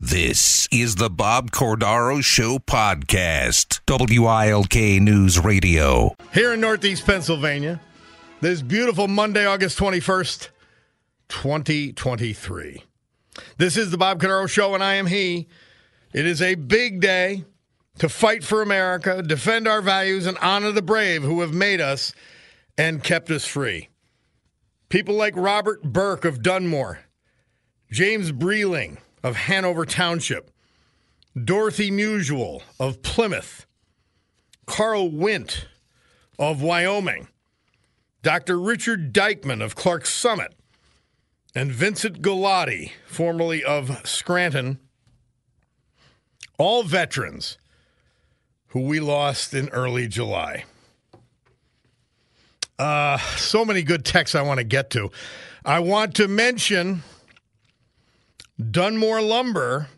This is the Bob Cordaro Show podcast, WILK News Radio. Here in Northeast Pennsylvania, this beautiful Monday, August 21st, 2023. This is the Bob Cordaro Show, and I am he. It is a big day to fight for America, defend our values, and honor the brave who have made us and kept us free. People like Robert Burke of Dunmore, James Breeling of Hanover Township, Dorothy Musial of Plymouth, Carl Wint of Wyoming, Dr. Richard Dykman of Clarks Summit, and Vincent Galati, formerly of Scranton, all veterans who we lost in early July. Uh, so many good texts I want to get to. I want to mention Dunmore Lumber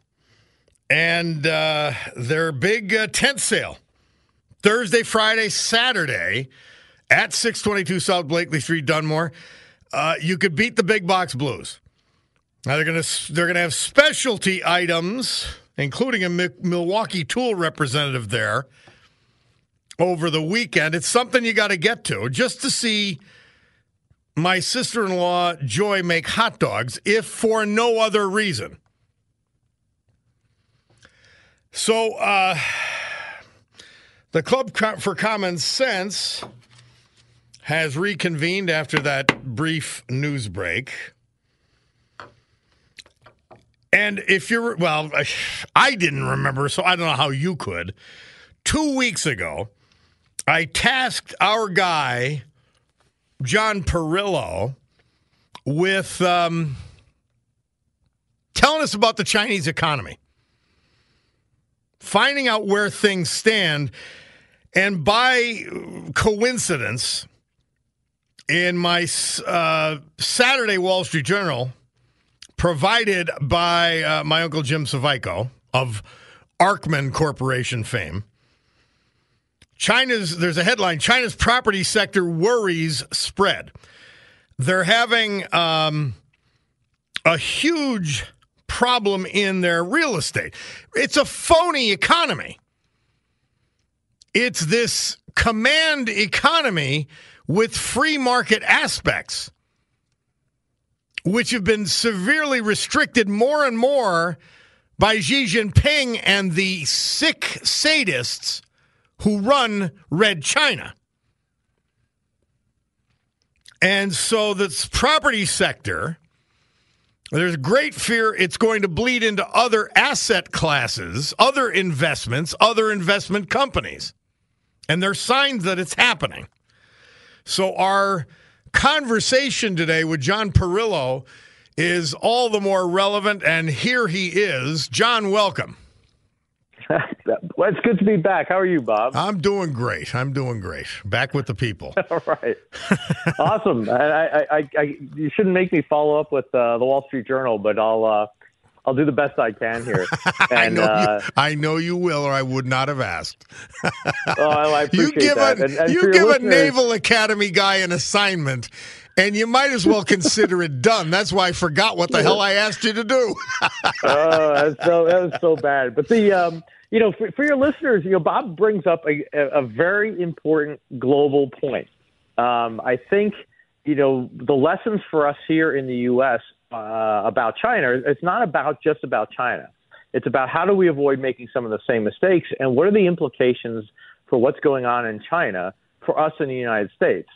and uh, their big uh, tent sale Thursday, Friday, Saturday at 622 South Blakely Street, Dunmore. Uh, you could beat the big box blues. Now they're gonna they're gonna have specialty items, including a Milwaukee Tool representative there over the weekend. It's something you got to get to just to see my sister in law, Joy, make hot dogs, if for no other reason. So, uh, the Club for Common Sense has reconvened after that brief news break. And if you're, well, I didn't remember, so I don't know how you could. Two weeks ago, I tasked our guy, John Parillo with um, telling us about the Chinese economy, finding out where things stand. And by coincidence, in my uh, Saturday Wall Street Journal, provided by uh, my uncle Jim Savico of Arkman Corporation fame, China's there's a headline: China's property sector worries spread. They're having um, a huge problem in their real estate. It's a phony economy. It's this command economy with free market aspects, which have been severely restricted more and more by Xi Jinping and the sick sadists who run Red China. And so the property sector, there's great fear it's going to bleed into other asset classes, other investments, other investment companies. And there's signs that it's happening. So our conversation today with John Parillo is all the more relevant, and here he is. John, welcome. well, it's good to be back. How are you, Bob? I'm doing great. I'm doing great. Back with the people. All right. awesome. I, I, I, I, you shouldn't make me follow up with uh, the Wall Street Journal, but I'll. Uh, I'll do the best I can here. And, I, know uh, you, I know you will, or I would not have asked. oh, I appreciate you give that. A, and, and you give a Naval Academy guy an assignment, and you might as well consider it done. That's why I forgot what the hell I asked you to do. oh, that's so that was so bad. But the um, you know, for, for your listeners, you know, Bob brings up a, a very important global point. Um, I think, you know, the lessons for us here in the U.S. Uh, about China, it's not about just about China. It's about how do we avoid making some of the same mistakes and what are the implications for what's going on in China for us in the United States.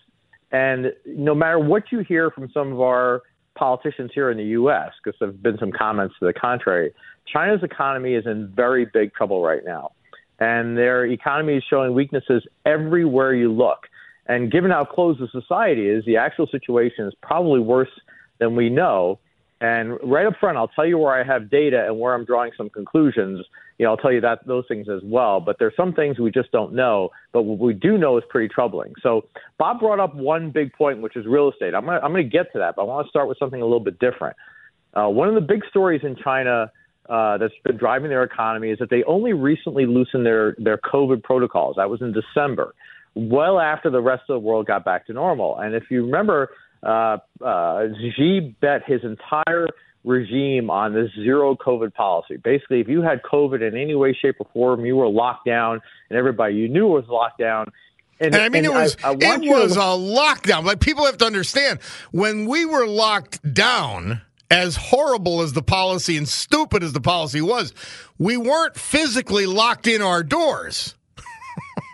And no matter what you hear from some of our politicians here in the U.S., because there have been some comments to the contrary, China's economy is in very big trouble right now. And their economy is showing weaknesses everywhere you look. And given how closed the society is, the actual situation is probably worse than we know. And right up front, I'll tell you where I have data and where I'm drawing some conclusions. You know, I'll tell you that those things as well. But there's some things we just don't know. But what we do know is pretty troubling. So Bob brought up one big point, which is real estate. I'm gonna, I'm going to get to that, but I want to start with something a little bit different. Uh, one of the big stories in China uh, that's been driving their economy is that they only recently loosened their their COVID protocols. That was in December, well after the rest of the world got back to normal. And if you remember, uh, uh, Xi bet his entire regime on this zero COVID policy. Basically, if you had COVID in any way, shape, or form, you were locked down, and everybody you knew was locked down. And, and I mean, and it was I, I it was to... a lockdown. Like people have to understand, when we were locked down, as horrible as the policy and stupid as the policy was, we weren't physically locked in our doors.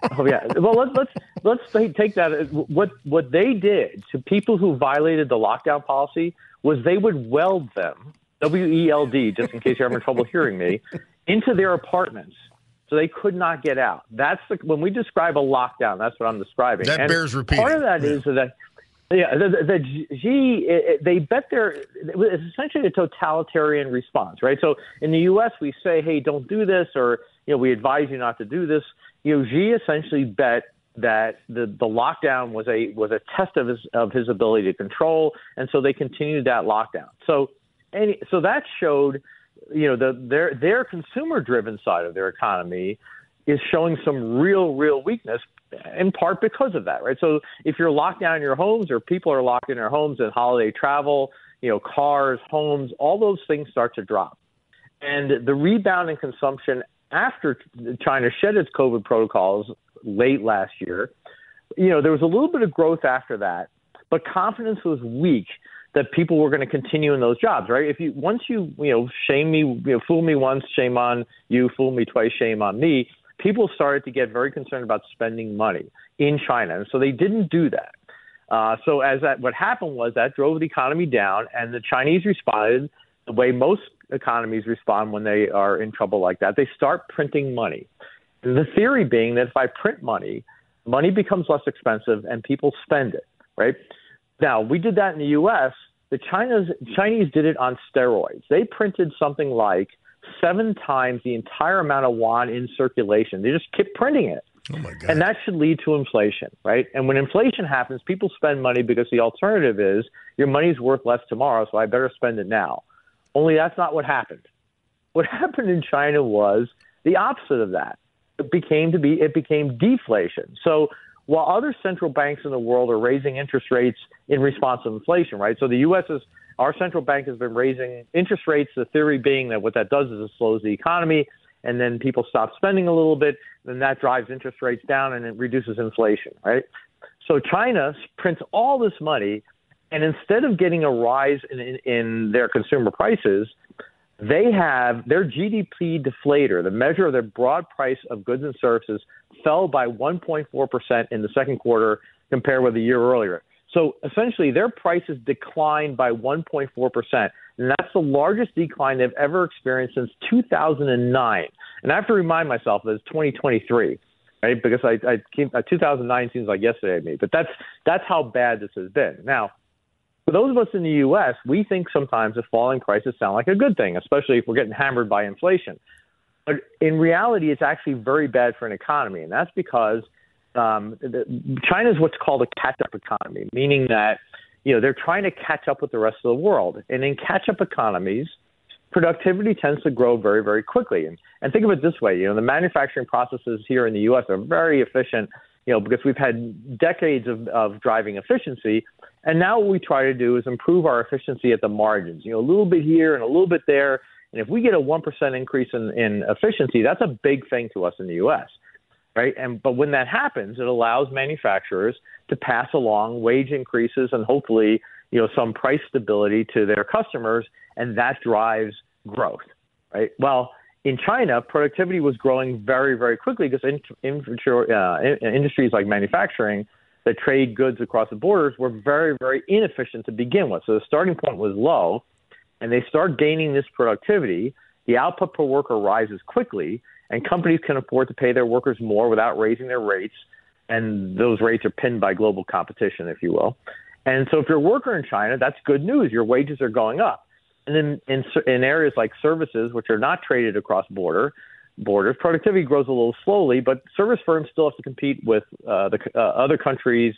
oh yeah. Well, let's let's let's take that. What what they did to people who violated the lockdown policy was they would weld them, W E L D, just in case you're having trouble hearing me, into their apartments. So they could not get out. That's the, when we describe a lockdown. That's what I'm describing. That and bears repeating. Part of that yeah. is that yeah, the, the, the G, it, they bet their, it's essentially a totalitarian response, right? So in the U.S., we say, hey, don't do this, or, you know, we advise you not to do this. You know, Xi essentially bet that the, the lockdown was a, was a test of his, of his ability to control, and so they continued that lockdown. So, any, so that showed, you know, the, their, their consumer driven side of their economy is showing some real, real weakness in part because of that, right? So if you're locked down in your homes or people are locked in their homes and holiday travel, you know, cars, homes, all those things start to drop. And the rebound in consumption after China shed its COVID protocols late last year, you know, there was a little bit of growth after that, but confidence was weak that people were going to continue in those jobs, right? If you once you you know shame me, you know, fool me once, shame on you, fool me twice, shame on me people started to get very concerned about spending money in China, and so they didn't do that. Uh, so as that, what happened was that drove the economy down, and the Chinese responded the way most economies respond when they are in trouble like that. They start printing money. And The theory being that if I print money, money becomes less expensive and people spend it. Right now, we did that in the U.S. The China's, Chinese did it on steroids. They printed something like seven times the entire amount of yuan in circulation. They just keep printing it. Oh my God. And that should lead to inflation, right? And when inflation happens, people spend money because the alternative is your money's worth less tomorrow, so I better spend it now. Only that's not what happened. What happened in China was the opposite of that. It became to be it became deflation. So while other central banks in the world are raising interest rates in response to inflation, right? So the US is our central bank has been raising interest rates, the theory being that what that does is it slows the economy, and then people stop spending a little bit, then that drives interest rates down and it reduces inflation, right? So China prints all this money, and instead of getting a rise in, in, in their consumer prices, they have their GDP deflator, the measure of their broad price of goods and services, fell by 1.4% in the second quarter compared with a year earlier. So essentially, their prices declined by 1.4%. And that's the largest decline they've ever experienced since 2009. And I have to remind myself that it's 2023, right? Because I, I came, uh, 2009 seems like yesterday to me. But that's, that's how bad this has been. Now, for those of us in the U.S., we think sometimes that falling prices sound like a good thing, especially if we're getting hammered by inflation. But in reality, it's actually very bad for an economy. And that's because – um, China is what's called a catch-up economy, meaning that you know they're trying to catch up with the rest of the world. And in catch-up economies, productivity tends to grow very, very quickly. And, and think of it this way: you know, the manufacturing processes here in the U.S. are very efficient. You know, because we've had decades of, of driving efficiency, and now what we try to do is improve our efficiency at the margins. You know, a little bit here and a little bit there. And if we get a one percent increase in, in efficiency, that's a big thing to us in the U.S right? And but when that happens, it allows manufacturers to pass along wage increases and hopefully, you know, some price stability to their customers, and that drives growth, right? Well, in China, productivity was growing very, very quickly because in, in, uh, in, industries like manufacturing that trade goods across the borders were very, very inefficient to begin with. So the starting point was low, and they start gaining this productivity. The output per worker rises quickly, and companies can afford to pay their workers more without raising their rates. And those rates are pinned by global competition, if you will. And so, if you're a worker in China, that's good news. Your wages are going up. And then in, in areas like services, which are not traded across border borders, productivity grows a little slowly, but service firms still have to compete with uh, the uh, other countries'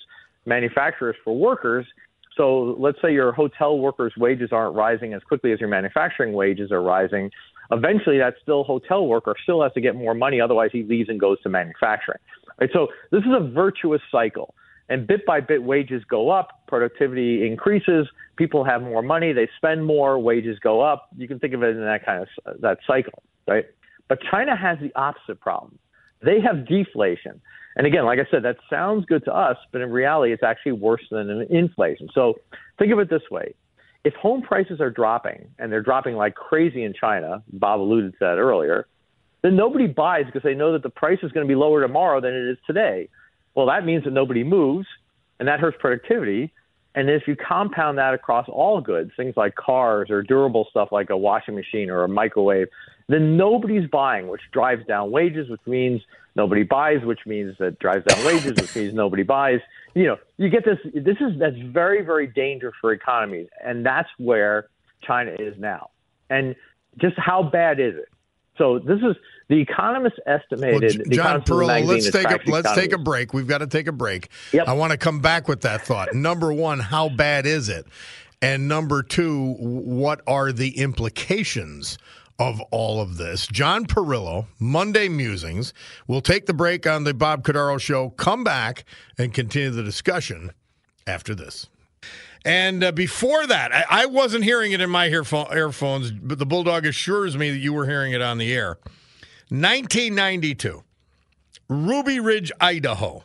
manufacturers for workers. So let's say your hotel workers' wages aren't rising as quickly as your manufacturing wages are rising. Eventually, that still hotel worker still has to get more money. Otherwise, he leaves and goes to manufacturing. Right. So this is a virtuous cycle. And bit by bit, wages go up, productivity increases, people have more money, they spend more, wages go up. You can think of it in that kind of that cycle, right? But China has the opposite problem. They have deflation. And again, like I said, that sounds good to us, but in reality, it's actually worse than inflation. So think of it this way. If home prices are dropping, and they're dropping like crazy in China, Bob alluded to that earlier, then nobody buys because they know that the price is going to be lower tomorrow than it is today. Well, that means that nobody moves, and that hurts productivity. And if you compound that across all goods, things like cars or durable stuff like a washing machine or a microwave, then nobody's buying, which drives down wages, which means nobody buys, which means that drives down wages, which means nobody buys. You know, you get this. This is that's very, very dangerous for economies, and that's where China is now. And just how bad is it? So this is the Economist estimated. Well, John Parillo, let's take a let's take a break. We've got to take a break. Yep. I want to come back with that thought. number one, how bad is it? And number two, what are the implications of all of this? John Parillo, Monday Musings. We'll take the break on the Bob Cordaro Show. Come back and continue the discussion after this. And uh, before that, I, I, wasn't hearing it in my earphones, but the Bulldog assures me that you were hearing it on the air. 1992, Ruby Ridge, Idaho.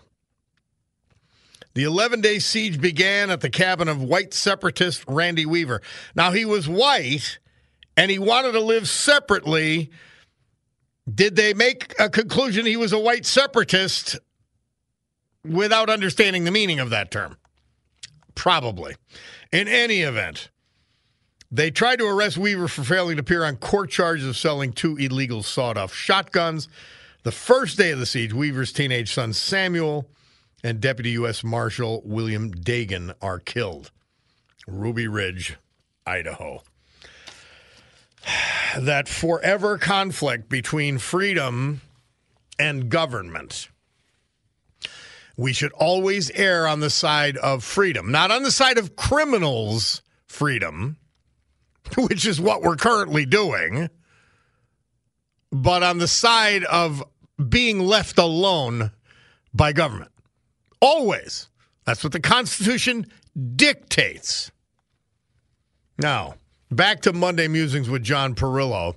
The 11 day siege began at the cabin of white separatist Randy Weaver. Now, he was white and he wanted to live separately. Did they make a conclusion he was a white separatist without understanding the meaning of that term? Probably. In any event, they tried to arrest Weaver for failing to appear on court charges of selling two illegal sawed off shotguns. The first day of the siege, Weaver's teenage son Samuel and Deputy U.S. Marshal William Degan are killed. Ruby Ridge, Idaho. That forever conflict between freedom and government we should always err on the side of freedom, not on the side of criminals' freedom, which is what we're currently doing, but on the side of being left alone by government. Always. That's what the Constitution dictates. Now, back to Monday Musings with John Parillo.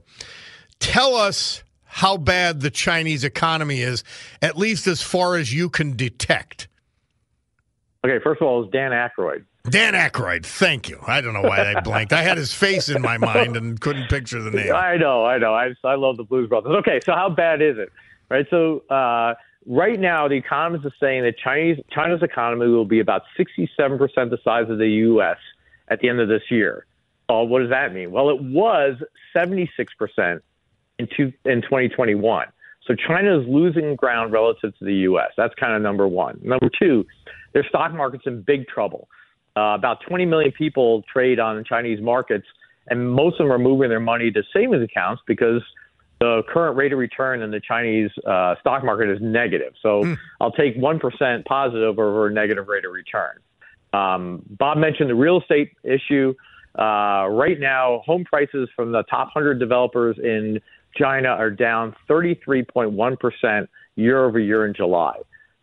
Tell us how bad the Chinese economy is, at least as far as you can detect? Okay, first of all, it's Dan Aykroyd. Dan Aykroyd, thank you. I don't know why I blanked. I had his face in my mind and couldn't picture the name. I know, I know. I, I love the Blues Brothers. Okay, so how bad is it? Right. So uh, right now, the economist is saying that Chinese China's economy will be about 67 percent the size of the U.S. at the end of this year. Well, what does that mean? Well, it was 76 percent in, two, in 2021. So China is losing ground relative to the U.S. That's kind of number one. Number two, their stock market's in big trouble. Uh, about 20 million people trade on Chinese markets, and most of them are moving their money to savings accounts because the current rate of return in the Chinese uh, stock market is negative. So mm. I'll take 1% positive over a negative rate of return. Um, Bob mentioned the real estate issue. Uh, right now, home prices from the top 100 developers in China are down 33.1% year over year in July.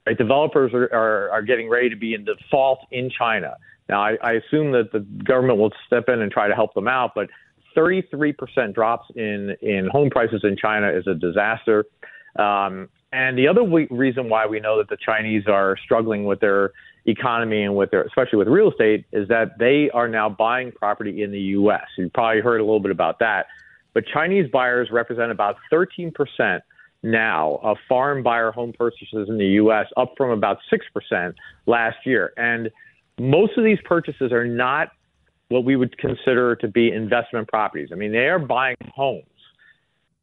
Right? Developers are, are, are getting ready to be in default in China. Now, I, I assume that the government will step in and try to help them out, but 33% drops in, in home prices in China is a disaster. Um, and the other reason why we know that the Chinese are struggling with their economy and with their, especially with real estate, is that they are now buying property in the U.S. You probably heard a little bit about that. but Chinese buyers represent about 13% now of foreign buyer home purchases in the U.S., up from about 6% last year. And most of these purchases are not what we would consider to be investment properties. I mean, they are buying homes.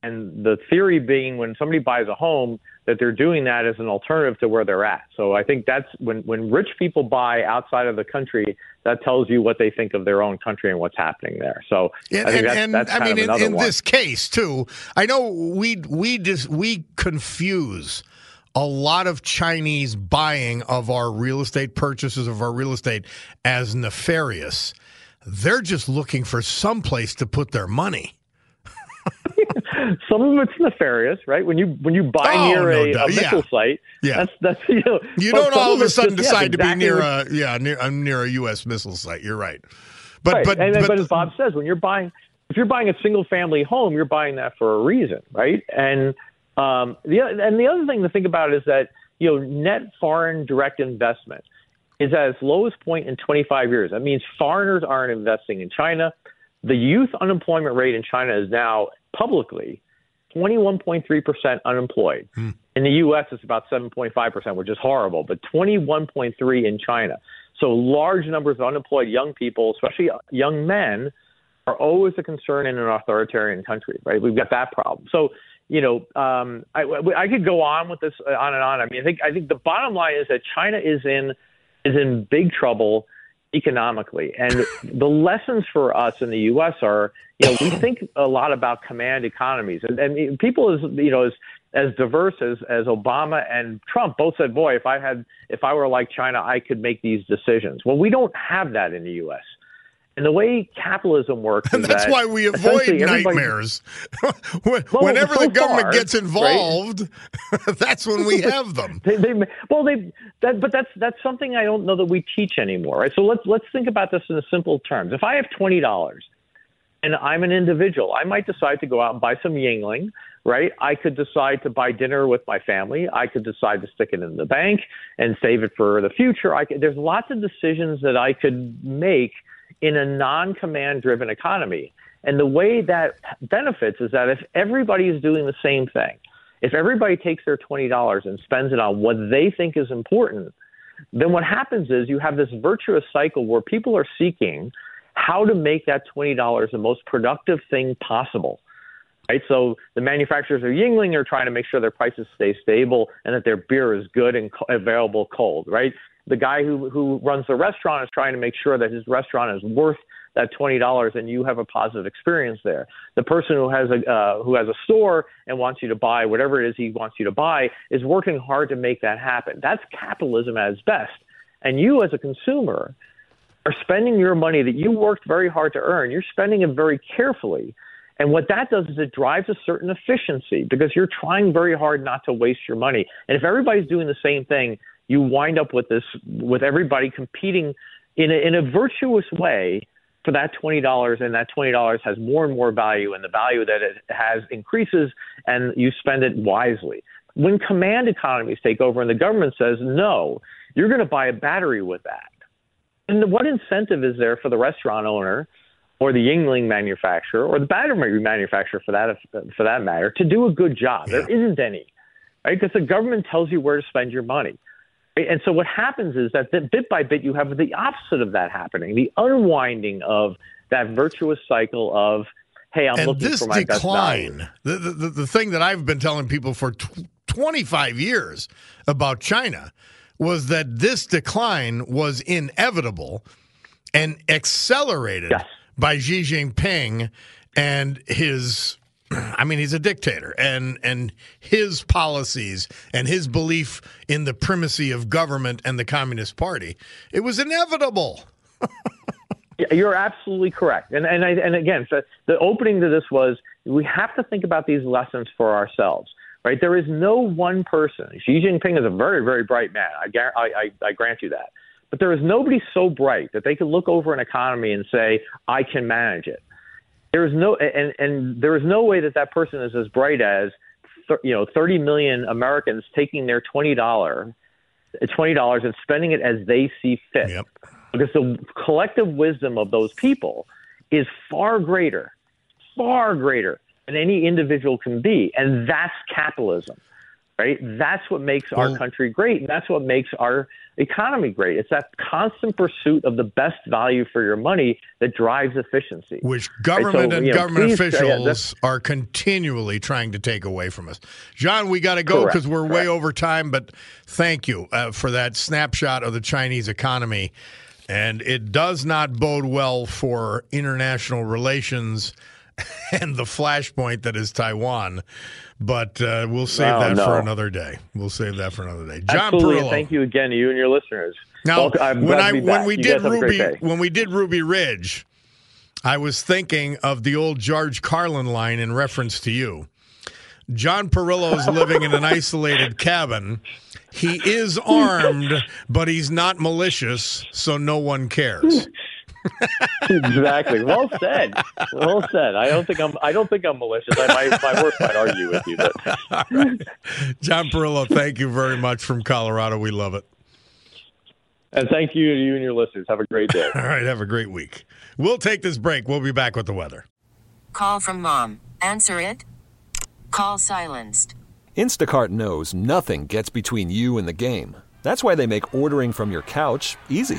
And the theory being when somebody buys a home, that they're doing that as an alternative to where they're at. So I think that's when, when rich people buy outside of the country, that tells you what they think of their own country and what's happening there. So and, I think and, that's, and that's I mean, of in, in one. this case too, I know we we just we confuse a lot of Chinese buying of our real estate purchases of our real estate as nefarious. They're just looking for some place to put their money. Some of them it's nefarious, right? When you when you buy Oh, near no a, a Yeah. missile site, Yeah. that's that's you know. You don't all of a sudden just- decide yeah, to be near a yeah near I'm near a U.S. missile site. You're right, but right. but and, but, but as Bob says, when you're buying, if you're buying a single family home, you're buying that for a reason, right? And um, the and the other thing to think about is that you know net foreign direct investment is at its lowest point in 25 years. That means foreigners aren't investing in China. The youth unemployment rate in China is now publicly 21.3% unemployed. In the U.S., it's about 7.5%, which is horrible, but 21.3 in China. So large numbers of unemployed young people, especially young men, are always a concern in an authoritarian country, right? We've got that problem. So, you know, um, I, I could go on with this uh, on and on. I mean, I think I think the bottom line is that China is in is in big trouble economically, and the lessons for us in the U.S. are, you know, we think a lot about command economies, and, and people as you know as as diverse as as Obama and Trump both said, boy, if I had if I were like China, I could make these decisions. Well, we don't have that in the U.S. And the way capitalism works and that's that why we avoid nightmares. When- Well, Whenever so the government far, gets right? involved, that's when we have them. They, they, well, they, that, but that's that's something I don't know that we teach anymore. Right? So let's let's think about this in simple terms. If I have twenty dollars and I'm an individual, I might decide to go out and buy some Yuengling. Right? I could decide to buy dinner with my family. I could decide to stick it in the bank and save it for the future. I could, there's lots of decisions that I could make in a non-command driven economy. And the way that benefits is that if everybody is doing the same thing, if everybody takes their $20 and spends it on what they think is important, then what happens is you have this virtuous cycle where people are seeking how to make that $20 the most productive thing possible. Right, so the manufacturers of Yuengling are trying to make sure their prices stay stable and that their beer is good and co- available cold. Right, the guy who who runs the restaurant is trying to make sure that his restaurant is worth that twenty dollars and you have a positive experience there. The person who has a uh, who has a store and wants you to buy whatever it is he wants you to buy is working hard to make that happen. That's capitalism at its best. And you as a consumer are spending your money that you worked very hard to earn. You're spending it very carefully. And what that does is it drives a certain efficiency because you're trying very hard not to waste your money. And if everybody's doing the same thing, you wind up with this with everybody competing in a, in a virtuous way for that twenty dollars, and that twenty dollars has more and more value, and the value that it has increases, and you spend it wisely. When command economies take over, and the government says no, you're going to buy a battery with that, and what incentive is there for the restaurant owner? Or the Yuengling manufacturer, or the battery manufacturer, for that for that matter, to do a good job. There isn't any, right? Because the government tells you where to spend your money. And so what happens is that bit by bit you have the opposite of that happening, the unwinding of that virtuous cycle of, hey, I'm and looking this for my decline, the, the the thing that I've been telling people for tw- 25 years about China was that this decline was inevitable and accelerated Yes. By Xi Jinping and his I mean he's a dictator and and his policies and his belief in the primacy of government and the Communist Party. It was inevitable. You're absolutely correct. And and I, and again, so the opening to this was we have to think about these lessons for ourselves. Right? There is no one person. Xi Jinping is a very very bright man. I I, I, I grant you that. But there is nobody so bright that they can look over an economy and say, "I can manage it." There is no and and there is no way that that person is as bright as you know 30 million Americans taking their twenty dollar twenty dollars and spending it as they see fit Yep. because the collective wisdom of those people is far greater, far greater than any individual can be. And that's capitalism, right? That's what makes Well- our country great. And that's what makes our economy great. It's that constant pursuit of the best value for your money that drives efficiency. which government so, and you know, government please, uh, yeah, officials are continually trying to take away from us. John, we got to go because we're way over time, but thank you uh, for that snapshot of the Chinese economy. And it does not bode well for international relations and the flashpoint that is Taiwan. But uh, we'll save Oh, that for another day. We'll save that for another day. John Absolutely. Parillo. Thank you again to you and your listeners. Now, Well, when I when back. we You did guys have a great Ruby when we did Ruby Ridge, I was thinking of the old George Carlin line in reference to you. John Parillo's living in an isolated cabin. He is armed, but he's not malicious, so no one cares. exactly. Well said. Well said. I don't think I'm. I don't think I'm malicious. I, my my work might argue with you, but John Parillo, thank you very much from Colorado. We love it. and thank you to you and your listeners. Have a great day. All right, have a great week. We'll take this break. We'll be back with the weather. Call from mom. Answer it. Call silenced. Instacart knows nothing gets between you and the game. That's why they make ordering from your couch easy.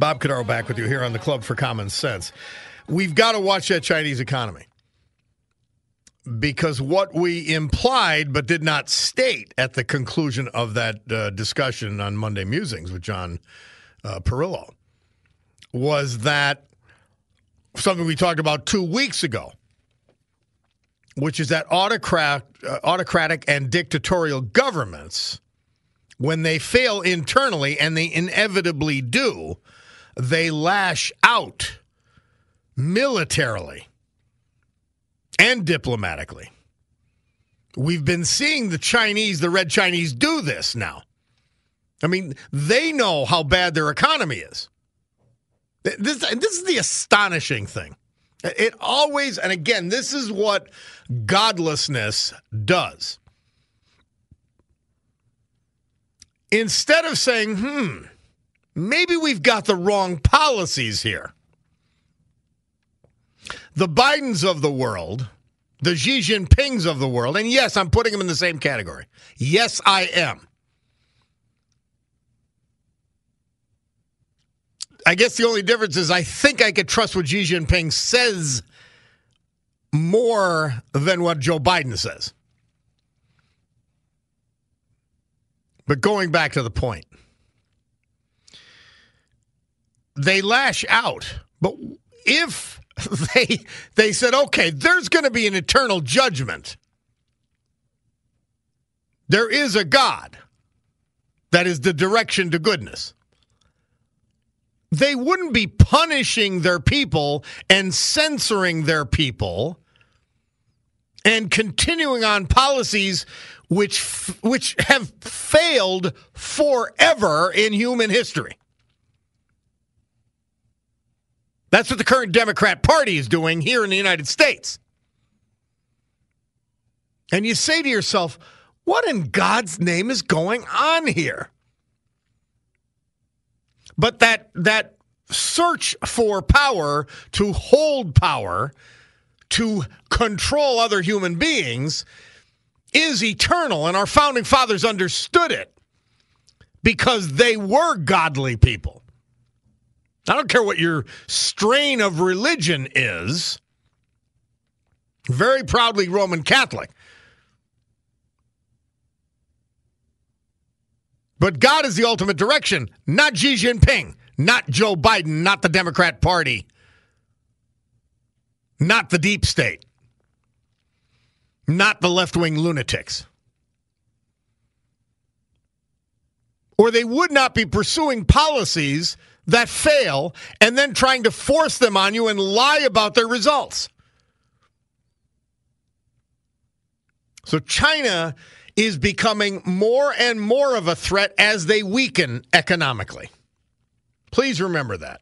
Bob Cordaro back with you here on the Club for Common Sense. We've got to watch that Chinese economy because what we implied but did not state at the conclusion of that uh, discussion on Monday Musings with John uh, Parillo was that something we talked about two weeks ago, which is that autocrat, uh, autocratic and dictatorial governments, when they fail internally, and they inevitably do, they lash out militarily and diplomatically. We've been seeing the Chinese, the red Chinese, do this now. I mean, they know how bad their economy is. This, this is the astonishing thing. It always, and again, this is what godlessness does. Instead of saying, hmm, maybe we've got the wrong policies here. The Bidens of the world, the Xi Jinpings of the world, and yes, I'm putting them in the same category. Yes, I am. I guess the only difference is I think I could trust what Xi Jinping says more than what Joe Biden says. But going back to the point, they lash out. But if they they said, okay, there's going to be an eternal judgment. There is a God that is the direction to goodness. They wouldn't be punishing their people and censoring their people and continuing on policies which which have failed forever in human history. That's what the current Democrat Party is doing here in the United States. And you say to yourself, what in God's name is going on here? But that that search for power to hold power to control other human beings is eternal and our founding fathers understood it because they were godly people. I don't care what your strain of religion is. Very proudly Roman Catholic. But God is the ultimate direction, not Xi Jinping, not Joe Biden, not the Democrat Party, not the deep state, not the left wing lunatics. Or they would not be pursuing policies that fail and then trying to force them on you and lie about their results. So China is becoming more and more of a threat as they weaken economically. Please remember that.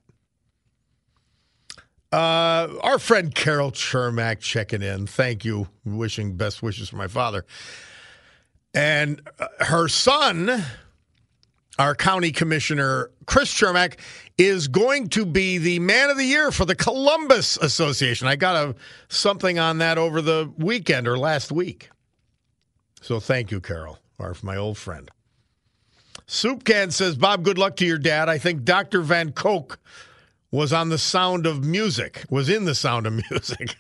Uh, our friend Carol Chermak checking in. Thank you. Wishing best wishes for my father. And uh, her son, our county commissioner, Chris Chermak, is going to be the man of the year for the Columbus Association. I got a, something on that over the weekend or last week. So thank you, Carol, or my old friend. Soup Can says, Bob, good luck to your dad. I think Dr. Van Koch was on the sound of music, was in the sound of music.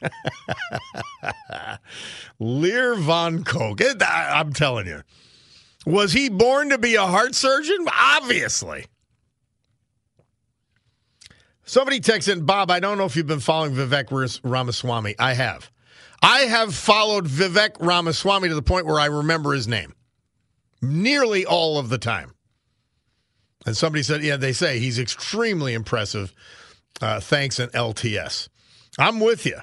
Lear Van Koch. Eh, I'm telling you. Was he born to be a heart surgeon? Obviously. Somebody texts in, Bob, I don't know if you've been following Vivek Ramaswamy. I have. I have followed Vivek Ramaswamy to the point where I remember his name nearly all of the time. And somebody said, yeah, they say he's extremely impressive. Uh, thanks, and LTS. I'm with you.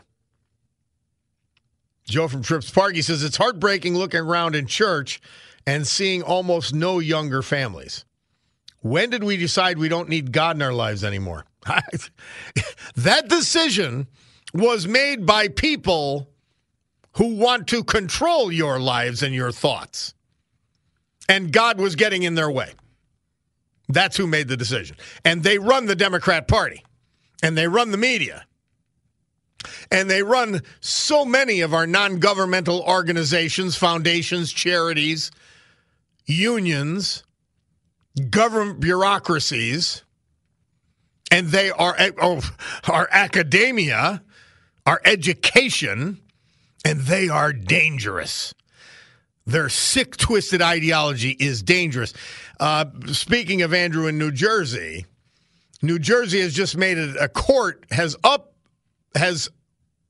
Joe from Trips Park, he says, it's heartbreaking looking around in church and seeing almost no younger families. When did we decide we don't need God in our lives anymore? that decision was made by people who want to control your lives and your thoughts. And God was getting in their way. That's who made the decision. And they run the Democrat Party, and they run the media, and they run so many of our non governmental organizations, foundations, charities, unions, government bureaucracies, and they are oh, our academia, our education and they are dangerous. Their sick, twisted ideology is dangerous. Uh, speaking of Andrew in New Jersey, New Jersey has just made it a court has up has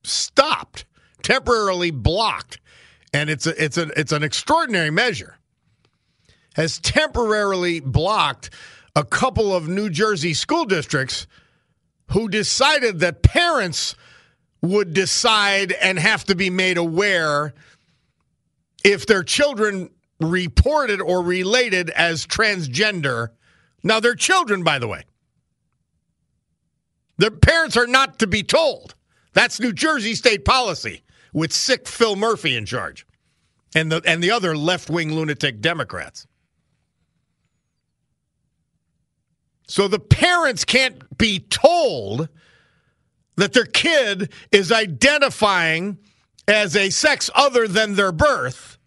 stopped temporarily blocked, and it's a, it's a, it's an extraordinary measure. Has temporarily blocked a couple of New Jersey school districts who decided that parents would decide and have to be made aware if their children reported or related as transgender. Now, they're children, by the way. Their parents are not to be told. That's New Jersey state policy with sick Phil Murphy in charge and the, and the other left wing lunatic Democrats. So the parents can't be told that their kid is identifying as a sex other than their birth,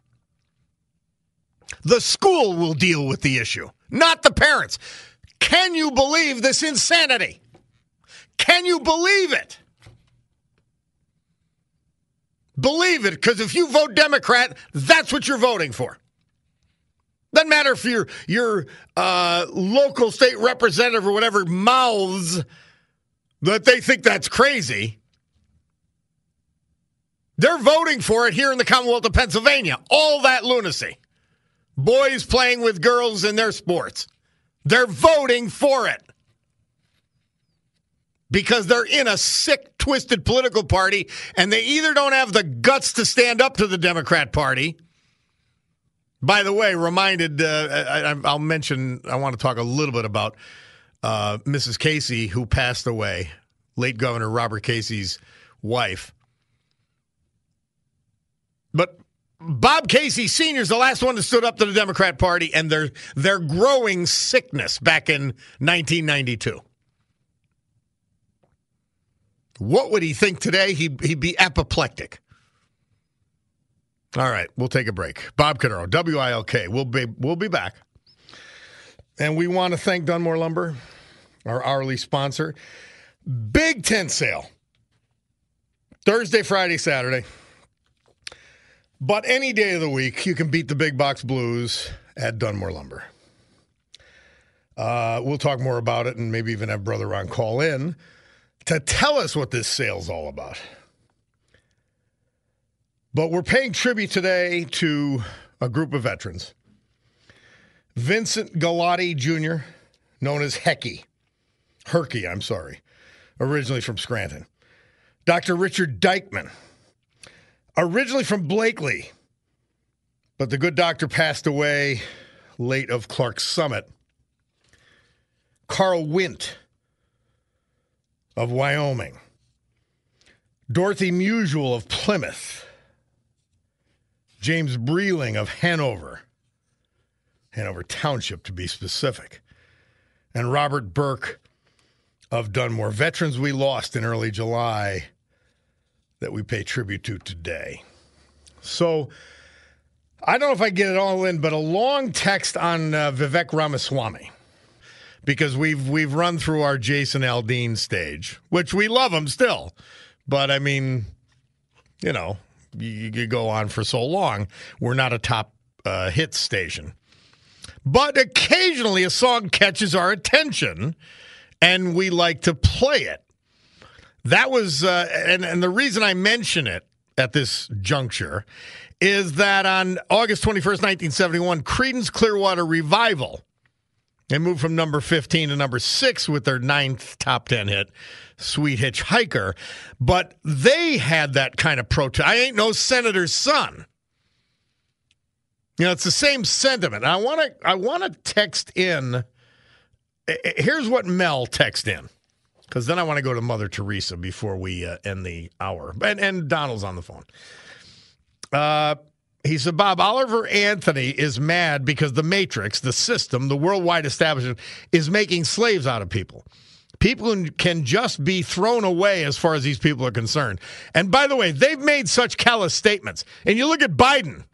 the school will deal with the issue, not the parents. Can you believe this insanity? Can you believe it? Believe it, because if you vote Democrat, that's what you're voting for. Doesn't matter if your your uh, local state representative or whatever mouths that they think that's crazy. They're voting for it here in the Commonwealth of Pennsylvania. All that lunacy. Boys playing with girls in their sports. They're voting for it because they're in a sick, twisted political party and they either don't have the guts to stand up to the Democrat Party. By the way, reminded, uh, I, will mention, I want to talk a little bit about uh, Mrs. Casey, who passed away, late Governor Robert Casey's wife. But Bob Casey Sr. is the last one that stood up to the Democrat Party and their their growing sickness back in 1992. What would he think today? He'd, he'd be apoplectic. All right, we'll take a break. Bob Cordaro, WILK. We'll be we'll be back. And we want to thank Dunmore Lumber, our hourly sponsor. Big tent sale. Thursday, Friday, Saturday. But any day of the week, you can beat the big box blues at Dunmore Lumber. Uh, we'll talk more about it and maybe even have Brother Ron call in to tell us what this sale's all about. But we're paying tribute today to a group of veterans. Vincent Galati Jr., known as Hecky, Herky, I'm sorry, originally from Scranton. Dr. Richard Dykeman, originally from Blakely, but the good doctor passed away late of Clarks Summit. Carl Wint of Wyoming. Dorothy Musial of Plymouth. James Breeling of Hanover. Hanover Township, to be specific. And Robert Burke of Dunmore. Veterans we lost in early July that we pay tribute to today. So I don't know if I get it all in, but a long text on uh, Vivek Ramaswamy because we've we've run through our Jason Aldean stage, which we love him still, but I mean, you know, you, you go on for so long. We're not a top uh, hit station, but occasionally a song catches our attention, and we like to play it. That was, uh, and and the reason I mention it at this juncture is that on August 21st, 1971, Creedence Clearwater Revival, they moved from number 15 to number 6 with their ninth top 10 hit, Sweet Hitchhiker. But they had that kind of protest. I ain't no senator's son. You know, it's the same sentiment. I want to I want to text in here's what Mel text in. Because then I want to go to Mother Teresa before we uh, end the hour. And, and Donald's on the phone. Uh, he said, Bob, Oliver Anthony is mad because the Matrix, the system, the worldwide establishment is making slaves out of people. People can just be thrown away as far as these people are concerned. And by the way, they've made such callous statements. And you look at Biden,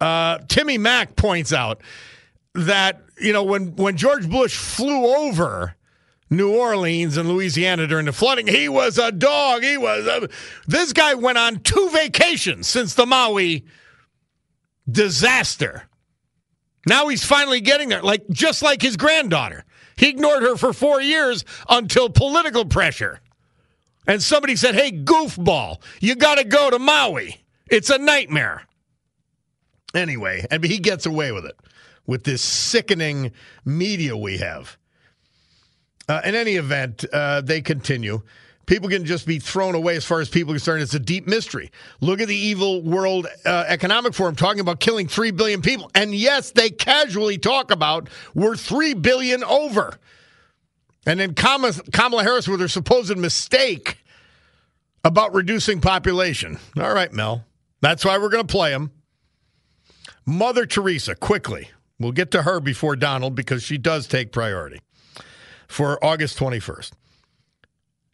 uh, Timmy Mack points out that, you know, when, when George Bush flew over New Orleans and Louisiana during the flooding. He was a dog. He was a. This guy went on two vacations since the Maui disaster. Now he's finally getting there, like just like his granddaughter. He ignored her for four years until political pressure. And somebody said, Hey, goofball, you got to go to Maui. It's a nightmare. Anyway, and he gets away with it with this sickening media we have. Uh, in any event, uh, they continue. People can just be thrown away as far as people are concerned. It's a deep mystery. Look at the evil World uh, Economic Forum talking about killing 3 billion people. And yes, they casually talk about we're 3 billion over. And then Kamala Harris with her supposed mistake about reducing population. All right, Mel. That's why we're going to play him. Mother Teresa, quickly. We'll get to her before Donald because she does take priority for August 21st.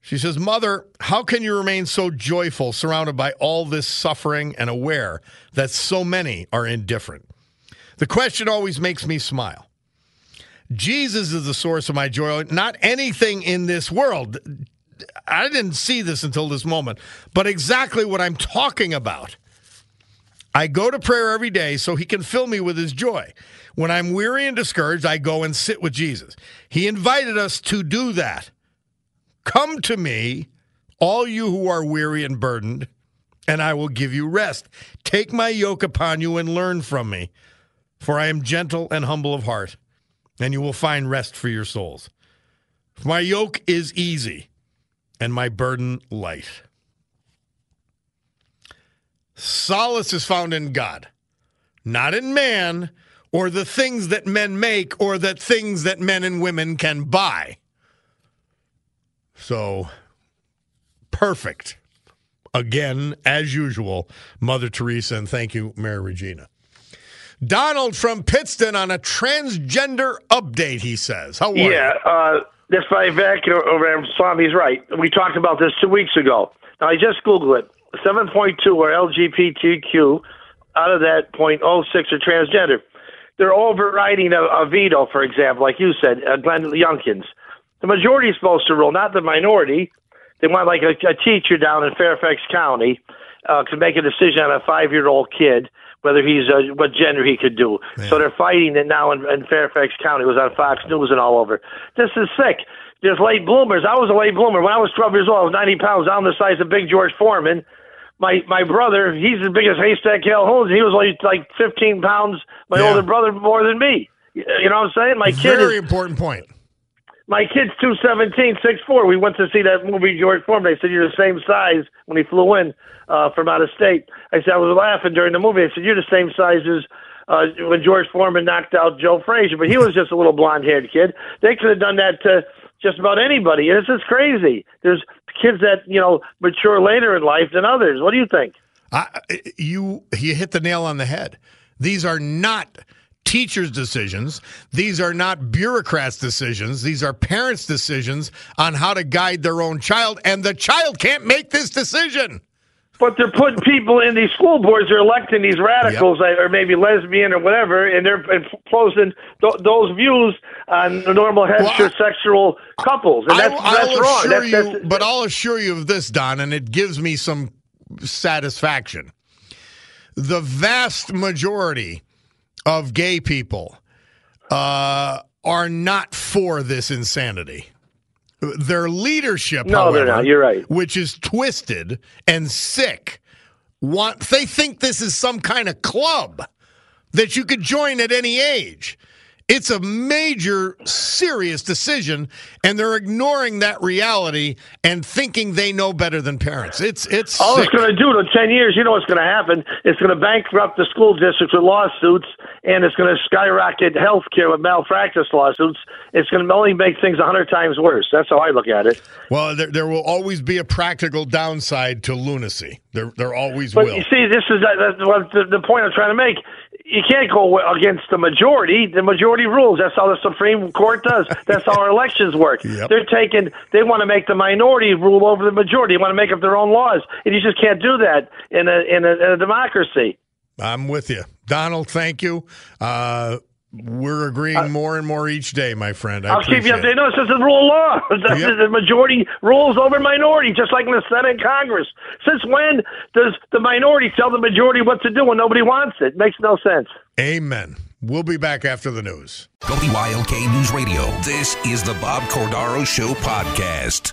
She says, Mother, how can you remain so joyful surrounded by all this suffering and aware that so many are indifferent? The question always makes me smile. Jesus is the source of my joy, not anything in this world. I didn't see this until this moment, but exactly what I'm talking about. I go to prayer every day so he can fill me with his joy. When I'm weary and discouraged, I go and sit with Jesus. He invited us to do that. Come to me, all you who are weary and burdened, and I will give you rest. Take my yoke upon you and learn from me, for I am gentle and humble of heart, and you will find rest for your souls. My yoke is easy and my burden light. Solace is found in God, not in man or the things that men make or that things that men and women can buy. So, perfect. Again, as usual, Mother Teresa, and thank you, Mary Regina. Donald from Pittston on a transgender update, he says. How are yeah, you? Uh, this Vivek over at Swami's right. We talked about this two weeks ago. Now, I just Googled it. 7.2 are LGBTQ. Out of that, 0.06 are transgender they're overriding a, a veto, for example, like you said, uh, Glenn Youngkins. The majority is supposed to rule, not the minority. They want like a, a teacher down in Fairfax County, uh, could make a decision on a five-year-old kid whether he's uh, what gender he could do. So they're fighting it now in, in Fairfax County. It was on Fox News and all over. This is sick. There's late bloomers. I was a late bloomer when I was 12 years old. I was 90 pounds, down the size of Big George Foreman. My my brother, he's the biggest haystack Calhoun's. He was like like 15 pounds. My Yeah. older brother more than me. You know what I'm saying? My kid Very important point. My kid's 217, 6'4". We went to see that movie, George Foreman. They said, you're the same size when he flew in uh, from out of state. I said, I was laughing during the movie. I said, you're the same size as uh, when George Foreman knocked out Joe Frazier, but he was just a little blonde-haired kid. They could have done that to just about anybody. This is crazy. There's kids that, you know, mature later in life than others. What do you think? I, you you hit the nail on the head. These are not teachers' decisions. These are not bureaucrats' decisions. These are parents' decisions on how to guide their own child, and the child can't make this decision. But they're putting people in these school boards. They're electing these radicals, uh, or maybe lesbian or whatever, and they're imposing th- those views on the normal heterosexual couples, and that's I, that's wrong. That's, you, that's, but I'll assure you of this, Don, and it gives me some satisfaction. The vast majority of gay people uh, are not for this insanity. Their leadership, No, however, they're not. You're right. which is twisted and sick, want they think this is some kind of club that you could join at any age. It's a major, serious decision, and they're ignoring that reality and thinking they know better than parents. It's it's all sick. it's going to do in ten years, you know what's going to happen? It's going to bankrupt the school districts with lawsuits, and it's going to skyrocket health care with malpractice lawsuits. It's going to only make things a hundred times worse. That's how I look at it. Well, there, there will always be a practical downside to lunacy. There, there always But will. you see, this is uh, that's what the, the point I'm trying to make. You can't go against the majority. The majority rules. That's how the Supreme Court does. That's how our elections work. Yep. They're taking. They want to make the minority rule over the majority. They want to make up their own laws, and you just can't do that in a in a, in a democracy. I'm with you, Donald. Thank you. Uh, we're agreeing uh, more and more each day, my friend. I I'll keep you appreciate it. updated. No, it's just the rule of law. The, Yep. the majority rules over minority, just like in the Senate and Congress. Since when does the minority tell the majority what to do when nobody wants it? Makes no sense. Amen. We'll be back after the news. WILK News Radio. This is the Bob Cordaro Show podcast.